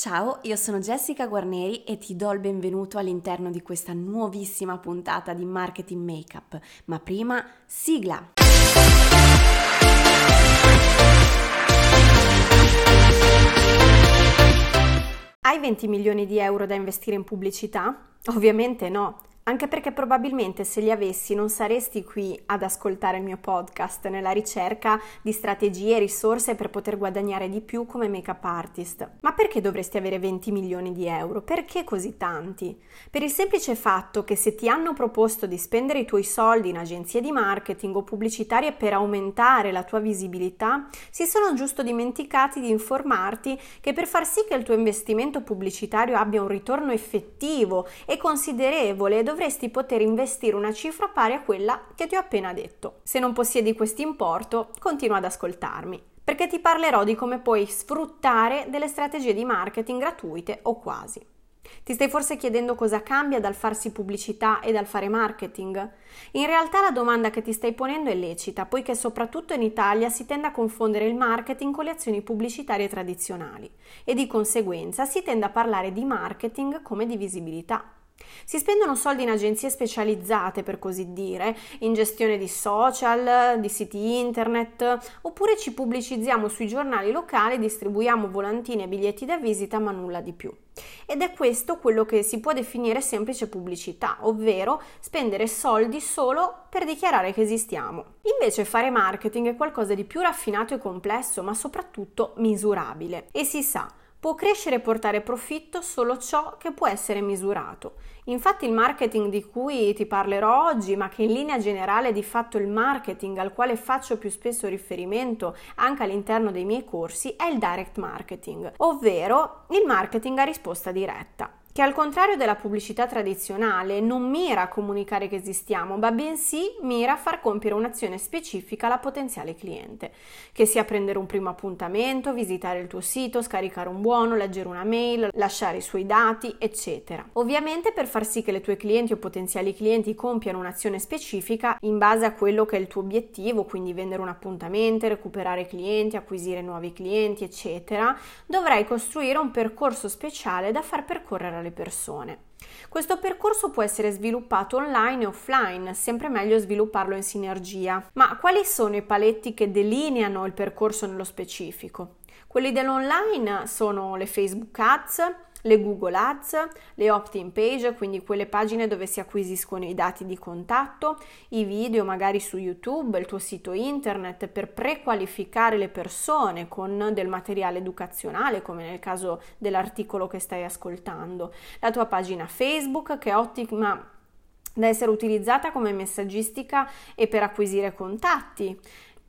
Ciao, io sono Jessica Guarneri e ti do il benvenuto all'interno di questa nuovissima puntata di Marketing Makeup. Ma prima, sigla! Hai 20 milioni di euro da investire in pubblicità? Ovviamente no. Anche perché probabilmente se li avessi non saresti qui ad ascoltare il mio podcast nella ricerca di strategie e risorse per poter guadagnare di più come make-up artist. Ma perché dovresti avere 20 milioni di euro? Perché così tanti? Per il semplice fatto che se ti hanno proposto di spendere i tuoi soldi in agenzie di marketing o pubblicitarie per aumentare la tua visibilità, si sono giusto dimenticati di informarti che per far sì che il tuo investimento pubblicitario abbia un ritorno effettivo e considerevole dovresti poter investire una cifra pari a quella che ti ho appena detto. Se non possiedi questo importo, continua ad ascoltarmi perché ti parlerò di come puoi sfruttare delle strategie di marketing gratuite o quasi. Ti stai forse chiedendo cosa cambia dal farsi pubblicità e dal fare marketing? In realtà la domanda che ti stai ponendo è lecita, poiché soprattutto in Italia si tende a confondere il marketing con le azioni pubblicitarie tradizionali e di conseguenza si tende a parlare di marketing come di visibilità. Si spendono soldi in agenzie specializzate, per così dire, in gestione di social, di siti internet, oppure ci pubblicizziamo sui giornali locali, distribuiamo volantini e biglietti da visita, ma nulla di più. Ed è questo quello che si può definire semplice pubblicità, ovvero spendere soldi solo per dichiarare che esistiamo. Invece fare marketing è qualcosa di più raffinato e complesso, ma soprattutto misurabile. E si sa, Può crescere e portare profitto solo ciò che può essere misurato. Infatti il marketing di cui ti parlerò oggi, ma che in linea generale è di fatto il marketing al quale faccio più spesso riferimento anche all'interno dei miei corsi, è il direct marketing, ovvero il marketing a risposta diretta che al contrario della pubblicità tradizionale non mira a comunicare che esistiamo, ma bensì mira a far compiere un'azione specifica alla potenziale cliente, che sia prendere un primo appuntamento, visitare il tuo sito, scaricare un buono, leggere una mail, lasciare i suoi dati, eccetera. Ovviamente per far sì che le tue clienti o potenziali clienti compiano un'azione specifica in base a quello che è il tuo obiettivo, quindi vendere un appuntamento, recuperare clienti, acquisire nuovi clienti, eccetera, dovrai costruire un percorso speciale da far percorrere alle persone. Questo percorso può essere sviluppato online e offline, sempre meglio svilupparlo in sinergia. Ma quali sono i paletti che delineano il percorso nello specifico? Quelli dell'online sono le Facebook Ads, le Google Ads, le opt-in page, quindi quelle pagine dove si acquisiscono i dati di contatto, i video magari su YouTube, il tuo sito internet per prequalificare le persone con del materiale educazionale, come nel caso dell'articolo che stai ascoltando, la tua pagina Facebook che è ottima da essere utilizzata come messaggistica e per acquisire contatti.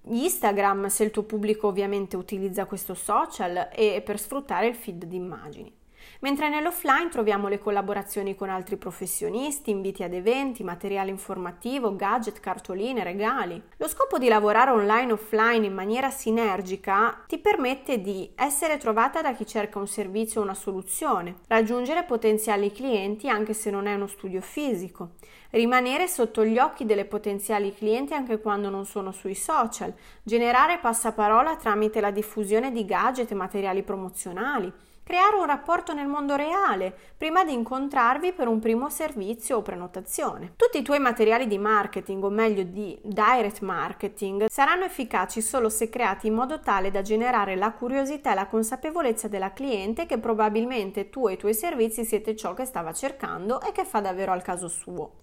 Instagram se il tuo pubblico ovviamente utilizza questo social e per sfruttare il feed di immagini mentre nell'offline troviamo le collaborazioni con altri professionisti, inviti ad eventi, materiale informativo, gadget, cartoline, regali. Lo scopo di lavorare online e offline in maniera sinergica ti permette di essere trovata da chi cerca un servizio o una soluzione, raggiungere potenziali clienti anche se non è uno studio fisico, rimanere sotto gli occhi delle potenziali clienti anche quando non sono sui social, generare passaparola tramite la diffusione di gadget e materiali promozionali, creare un rapporto nel mondo reale prima di incontrarvi per un primo servizio o prenotazione. Tutti i tuoi materiali di marketing, o meglio di direct marketing, saranno efficaci solo se creati in modo tale da generare la curiosità e la consapevolezza della cliente che probabilmente tu e i tuoi servizi siete ciò che stava cercando e che fa davvero al caso suo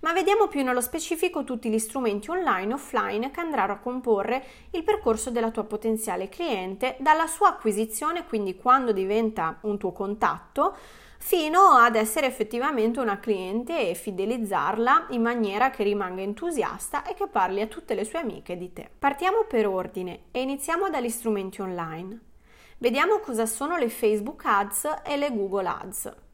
ma vediamo più nello specifico tutti gli strumenti online e offline che andranno a comporre il percorso della tua potenziale cliente dalla sua acquisizione, quindi quando diventa un tuo contatto, fino ad essere effettivamente una cliente e fidelizzarla in maniera che rimanga entusiasta e che parli a tutte le sue amiche di te. Partiamo per ordine e iniziamo dagli strumenti online. Vediamo cosa sono le Facebook Ads e le Google Ads.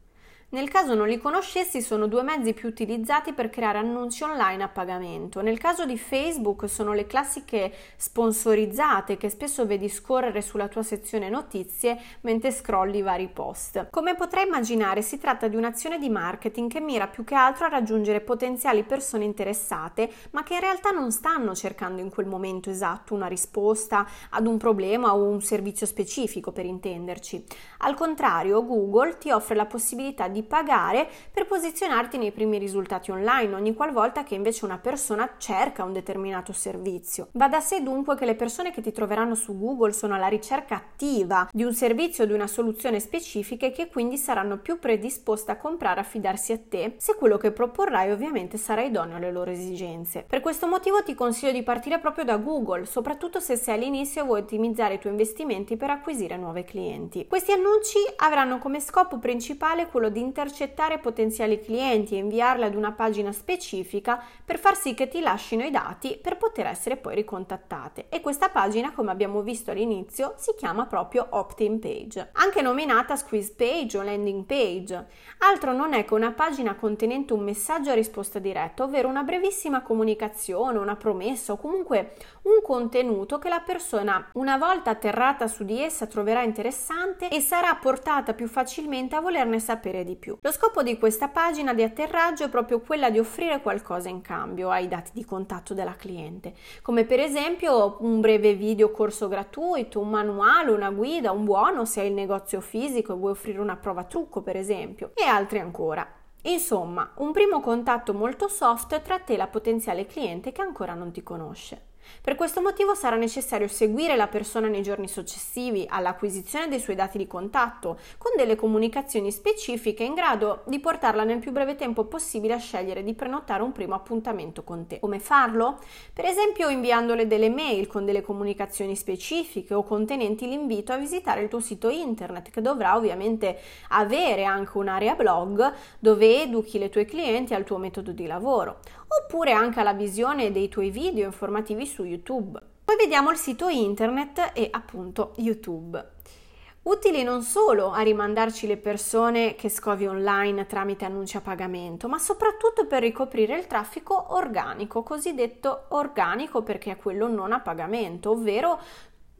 Nel caso non li conoscessi, sono due mezzi più utilizzati per creare annunci online a pagamento. Nel caso di Facebook sono le classiche sponsorizzate che spesso vedi scorrere sulla tua sezione notizie mentre scrolli i vari post. Come potrai immaginare, si tratta di un'azione di marketing che mira più che altro a raggiungere potenziali persone interessate, ma che in realtà non stanno cercando in quel momento esatto una risposta ad un problema o un servizio specifico, per intenderci. Al contrario, Google ti offre la possibilità di pagare per posizionarti nei primi risultati online ogni qualvolta che invece una persona cerca un determinato servizio. Va da sé dunque che le persone che ti troveranno su Google sono alla ricerca attiva di un servizio o di una soluzione specifica e che quindi saranno più predisposte a comprare affidarsi a te se quello che proporrai ovviamente sarà idoneo alle loro esigenze. Per questo motivo ti consiglio di partire proprio da Google, soprattutto se sei all'inizio e vuoi ottimizzare i tuoi investimenti per acquisire nuovi clienti. Questi annunci avranno come scopo principale quello di intercettare potenziali clienti e inviarli ad una pagina specifica per far sì che ti lasciano i dati per poter essere poi ricontattate. E questa pagina, come abbiamo visto all'inizio, si chiama proprio opt-in page, anche nominata squeeze page o landing page. Altro non è che una pagina contenente un messaggio a risposta diretta, ovvero una brevissima comunicazione, una promessa o comunque un contenuto che la persona, una volta atterrata su di essa, troverà interessante e sarà portata più facilmente a volerne sapere di più più. Lo scopo di questa pagina di atterraggio è proprio quella di offrire qualcosa in cambio ai dati di contatto della cliente, come per esempio un breve video corso gratuito, un manuale, una guida, un buono se hai il negozio fisico e vuoi offrire una prova trucco per esempio, e altri ancora. Insomma, un primo contatto molto soft tra te e la potenziale cliente che ancora non ti conosce. Per questo motivo sarà necessario seguire la persona nei giorni successivi all'acquisizione dei suoi dati di contatto con delle comunicazioni specifiche in grado di portarla nel più breve tempo possibile a scegliere di prenotare un primo appuntamento con te. Come farlo? Per esempio inviandole delle mail con delle comunicazioni specifiche o contenenti l'invito a visitare il tuo sito internet che dovrà ovviamente avere anche un'area blog dove educhi le tue clienti al tuo metodo di lavoro oppure anche alla visione dei tuoi video informativi su YouTube. Poi vediamo il sito internet e appunto YouTube. Utili non solo a rimandarci le persone che scovi online tramite annunci a pagamento, ma soprattutto per ricoprire il traffico organico, cosiddetto organico perché è quello non a pagamento, ovvero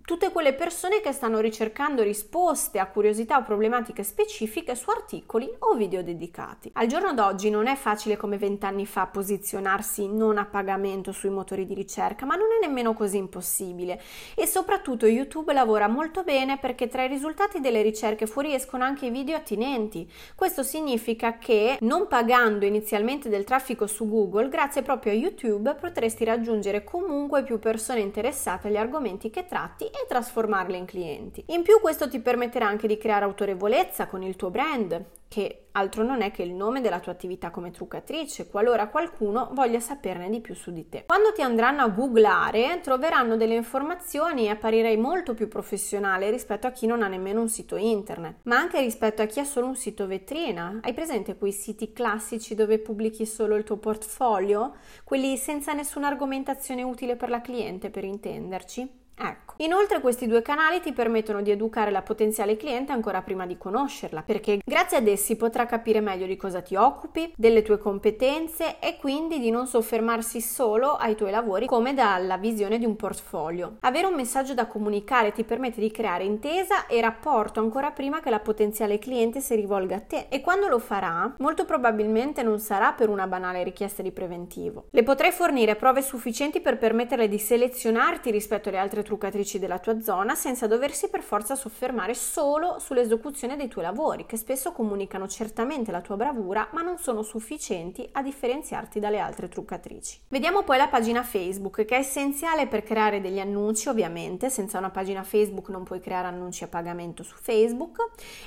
tutte quelle persone che stanno ricercando risposte a curiosità o problematiche specifiche su articoli o video dedicati. Al giorno d'oggi non è facile come vent'anni fa posizionarsi non a pagamento sui motori di ricerca, ma non è nemmeno così impossibile e soprattutto YouTube lavora molto bene perché tra i risultati delle ricerche fuoriescono anche i video attinenti. Questo significa che non pagando inizialmente del traffico su Google, grazie proprio a YouTube potresti raggiungere comunque più persone interessate agli argomenti che tratti e trasformarle in clienti. In più questo ti permetterà anche di creare autorevolezza con il tuo brand, che altro non è che il nome della tua attività come truccatrice, qualora qualcuno voglia saperne di più su di te. Quando ti andranno a googlare troveranno delle informazioni e apparirai molto più professionale rispetto a chi non ha nemmeno un sito internet, ma anche rispetto a chi ha solo un sito vetrina. Hai presente quei siti classici dove pubblichi solo il tuo portfolio? Quelli senza nessuna argomentazione utile per la cliente, per intenderci? Ecco. Inoltre questi due canali ti permettono di educare la potenziale cliente ancora prima di conoscerla, perché grazie ad essi potrà capire meglio di cosa ti occupi, delle tue competenze e quindi di non soffermarsi solo ai tuoi lavori come dalla visione di un portfolio. Avere un messaggio da comunicare ti permette di creare intesa e rapporto ancora prima che la potenziale cliente si rivolga a te e quando lo farà, molto probabilmente non sarà per una banale richiesta di preventivo. Le potrai fornire prove sufficienti per permetterle di selezionarti rispetto alle altre truccatrici della tua zona senza doversi per forza soffermare solo sull'esecuzione dei tuoi lavori, che spesso comunicano certamente la tua bravura, ma non sono sufficienti a differenziarti dalle altre truccatrici. Vediamo poi la pagina Facebook, che è essenziale per creare degli annunci, ovviamente, senza una pagina Facebook non puoi creare annunci a pagamento su Facebook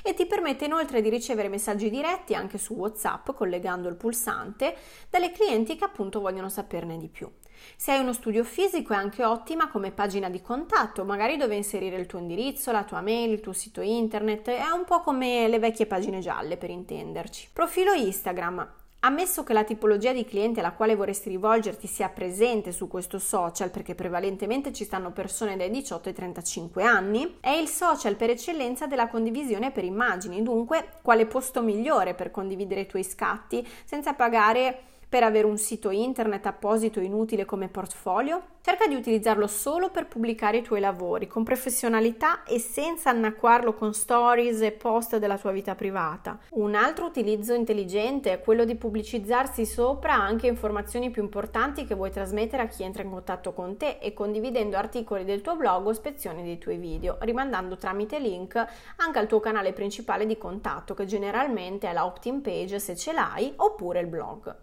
e ti permette inoltre di ricevere messaggi diretti anche su WhatsApp collegando il pulsante dalle clienti che appunto vogliono saperne di più. Se hai uno studio fisico è anche ottima come pagina di contatto, magari dove inserire il tuo indirizzo, la tua mail, il tuo sito internet, è un po' come le vecchie pagine gialle per intenderci. Profilo Instagram. Ammesso che la tipologia di cliente alla quale vorresti rivolgerti sia presente su questo social, perché prevalentemente ci stanno persone dai 18 ai 35 anni, è il social per eccellenza della condivisione per immagini, dunque quale posto migliore per condividere i tuoi scatti senza pagare per avere un sito internet apposito inutile come portfolio? Cerca di utilizzarlo solo per pubblicare i tuoi lavori con professionalità e senza annacquarlo con stories e post della tua vita privata. Un altro utilizzo intelligente è quello di pubblicizzarsi sopra anche informazioni più importanti che vuoi trasmettere a chi entra in contatto con te e condividendo articoli del tuo blog o spezioni dei tuoi video, rimandando tramite link anche al tuo canale principale di contatto che generalmente è la opt-in page se ce l'hai oppure il blog.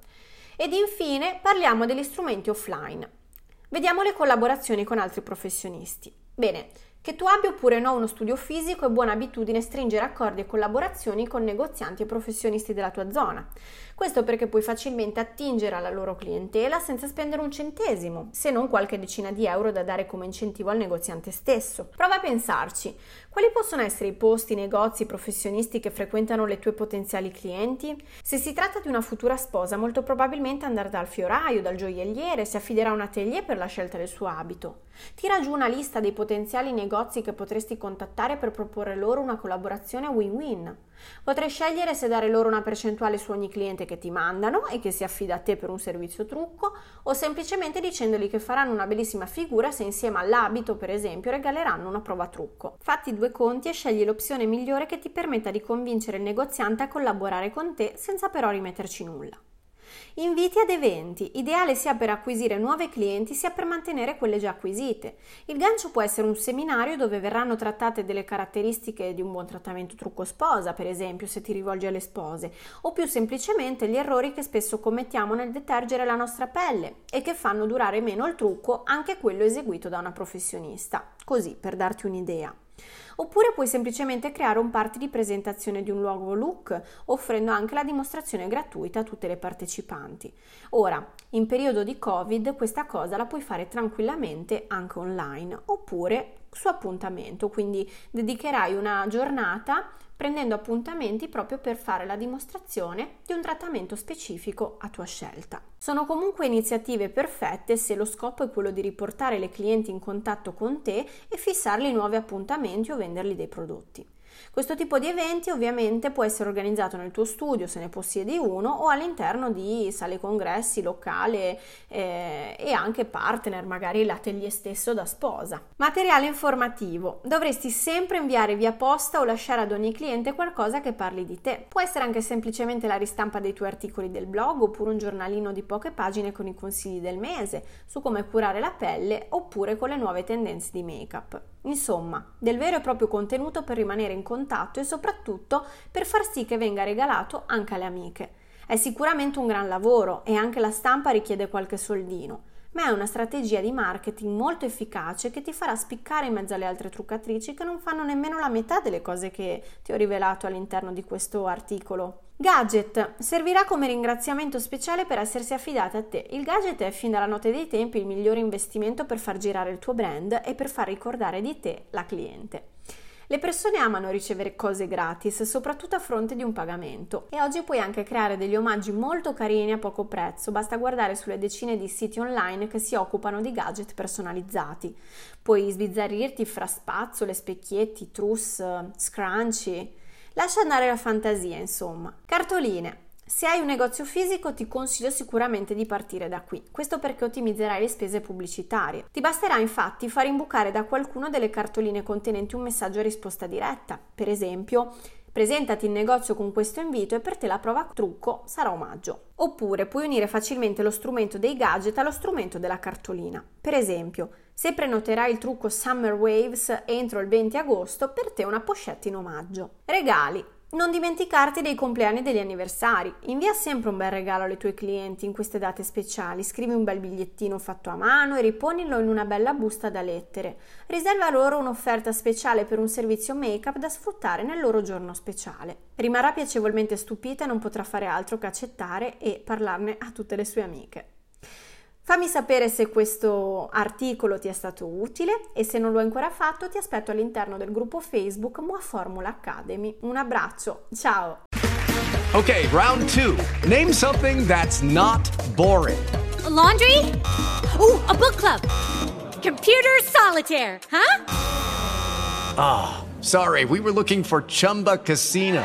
Ed infine parliamo degli strumenti offline. Vediamo le collaborazioni con altri professionisti. Bene, che tu abbia oppure no uno studio fisico è buona abitudine stringere accordi e collaborazioni con negozianti e professionisti della tua zona. Questo perché puoi facilmente attingere alla loro clientela senza spendere un centesimo, se non qualche decina di euro da dare come incentivo al negoziante stesso. Prova a pensarci. Quali possono essere i posti, negozi, professionisti che frequentano le tue potenziali clienti? Se si tratta di una futura sposa, molto probabilmente andrà dal fioraio, dal gioielliere, si affiderà a un atelier per la scelta del suo abito. Tira giù una lista dei potenziali negozi che potresti contattare per proporre loro una collaborazione win-win. Potrai scegliere se dare loro una percentuale su ogni cliente che ti mandano e che si affida a te per un servizio trucco o semplicemente dicendogli che faranno una bellissima figura se insieme all'abito, per esempio, regaleranno una prova trucco. Fatti due conti e scegli l'opzione migliore che ti permetta di convincere il negoziante a collaborare con te senza però rimetterci nulla. Inviti ad eventi, ideale sia per acquisire nuovi clienti sia per mantenere quelle già acquisite. Il gancio può essere un seminario dove verranno trattate delle caratteristiche di un buon trattamento trucco sposa, per esempio, se ti rivolgi alle spose, o più semplicemente gli errori che spesso commettiamo nel detergere la nostra pelle e che fanno durare meno il trucco, anche quello eseguito da una professionista. Così, per darti un'idea. Oppure puoi semplicemente creare un party di presentazione di un nuovo look, offrendo anche la dimostrazione gratuita a tutte le partecipanti. Ora, in periodo di Covid, questa cosa la puoi fare tranquillamente anche online, oppure su appuntamento, quindi dedicherai una giornata prendendo appuntamenti proprio per fare la dimostrazione di un trattamento specifico a tua scelta. Sono comunque iniziative perfette se lo scopo è quello di riportare le clienti in contatto con te e fissarli nuovi appuntamenti o vendergli dei prodotti. Questo tipo di eventi ovviamente può essere organizzato nel tuo studio se ne possiedi uno o all'interno di sale congressi, locale eh, e anche partner, magari l'atelier stesso da sposa. Materiale informativo. Dovresti sempre inviare via posta o lasciare ad ogni cliente qualcosa che parli di te. Può essere anche semplicemente la ristampa dei tuoi articoli del blog oppure un giornalino di poche pagine con i consigli del mese su come curare la pelle oppure con le nuove tendenze di make-up. Insomma, del vero e proprio contenuto per rimanere in contatto e soprattutto per far sì che venga regalato anche alle amiche. È sicuramente un gran lavoro e anche la stampa richiede qualche soldino, ma è una strategia di marketing molto efficace che ti farà spiccare in mezzo alle altre truccatrici che non fanno nemmeno la metà delle cose che ti ho rivelato all'interno di questo articolo. Gadget servirà come ringraziamento speciale per essersi affidata a te. Il gadget è fin dalla notte dei tempi il migliore investimento per far girare il tuo brand e per far ricordare di te la cliente. Le persone amano ricevere cose gratis, soprattutto a fronte di un pagamento. E oggi puoi anche creare degli omaggi molto carini a poco prezzo, basta guardare sulle decine di siti online che si occupano di gadget personalizzati. Puoi sbizzarrirti fra spazzole, specchietti, trousse, scrunchie. Lascia andare la fantasia, insomma. Cartoline. Se hai un negozio fisico ti consiglio sicuramente di partire da qui, questo perché ottimizzerai le spese pubblicitarie. Ti basterà infatti far imbucare da qualcuno delle cartoline contenenti un messaggio a risposta diretta, per esempio Presentati in negozio con questo invito e per te la prova trucco sarà omaggio. Oppure puoi unire facilmente lo strumento dei gadget allo strumento della cartolina. Per esempio, se prenoterai il trucco Summer Waves entro il 20 agosto, per te una pochette in omaggio. Regali. Non dimenticarti dei compleanni e degli anniversari. Invia sempre un bel regalo ai tuoi clienti in queste date speciali. Scrivi un bel bigliettino fatto a mano e riponilo in una bella busta da lettere. Riserva loro un'offerta speciale per un servizio make-up da sfruttare nel loro giorno speciale. Rimarrà piacevolmente stupita e non potrà fare altro che accettare e parlarne a tutte le sue amiche. Fammi sapere se questo articolo ti è stato utile e se non lo hai ancora fatto ti aspetto all'interno del gruppo Facebook Mua Formula Academy. Un abbraccio, ciao! Okay, round two. Name something that's not boring. A laundry? Ooh, a book club. Computer solitaire, huh? Ah, oh, sorry, we were looking for Chumba Casino.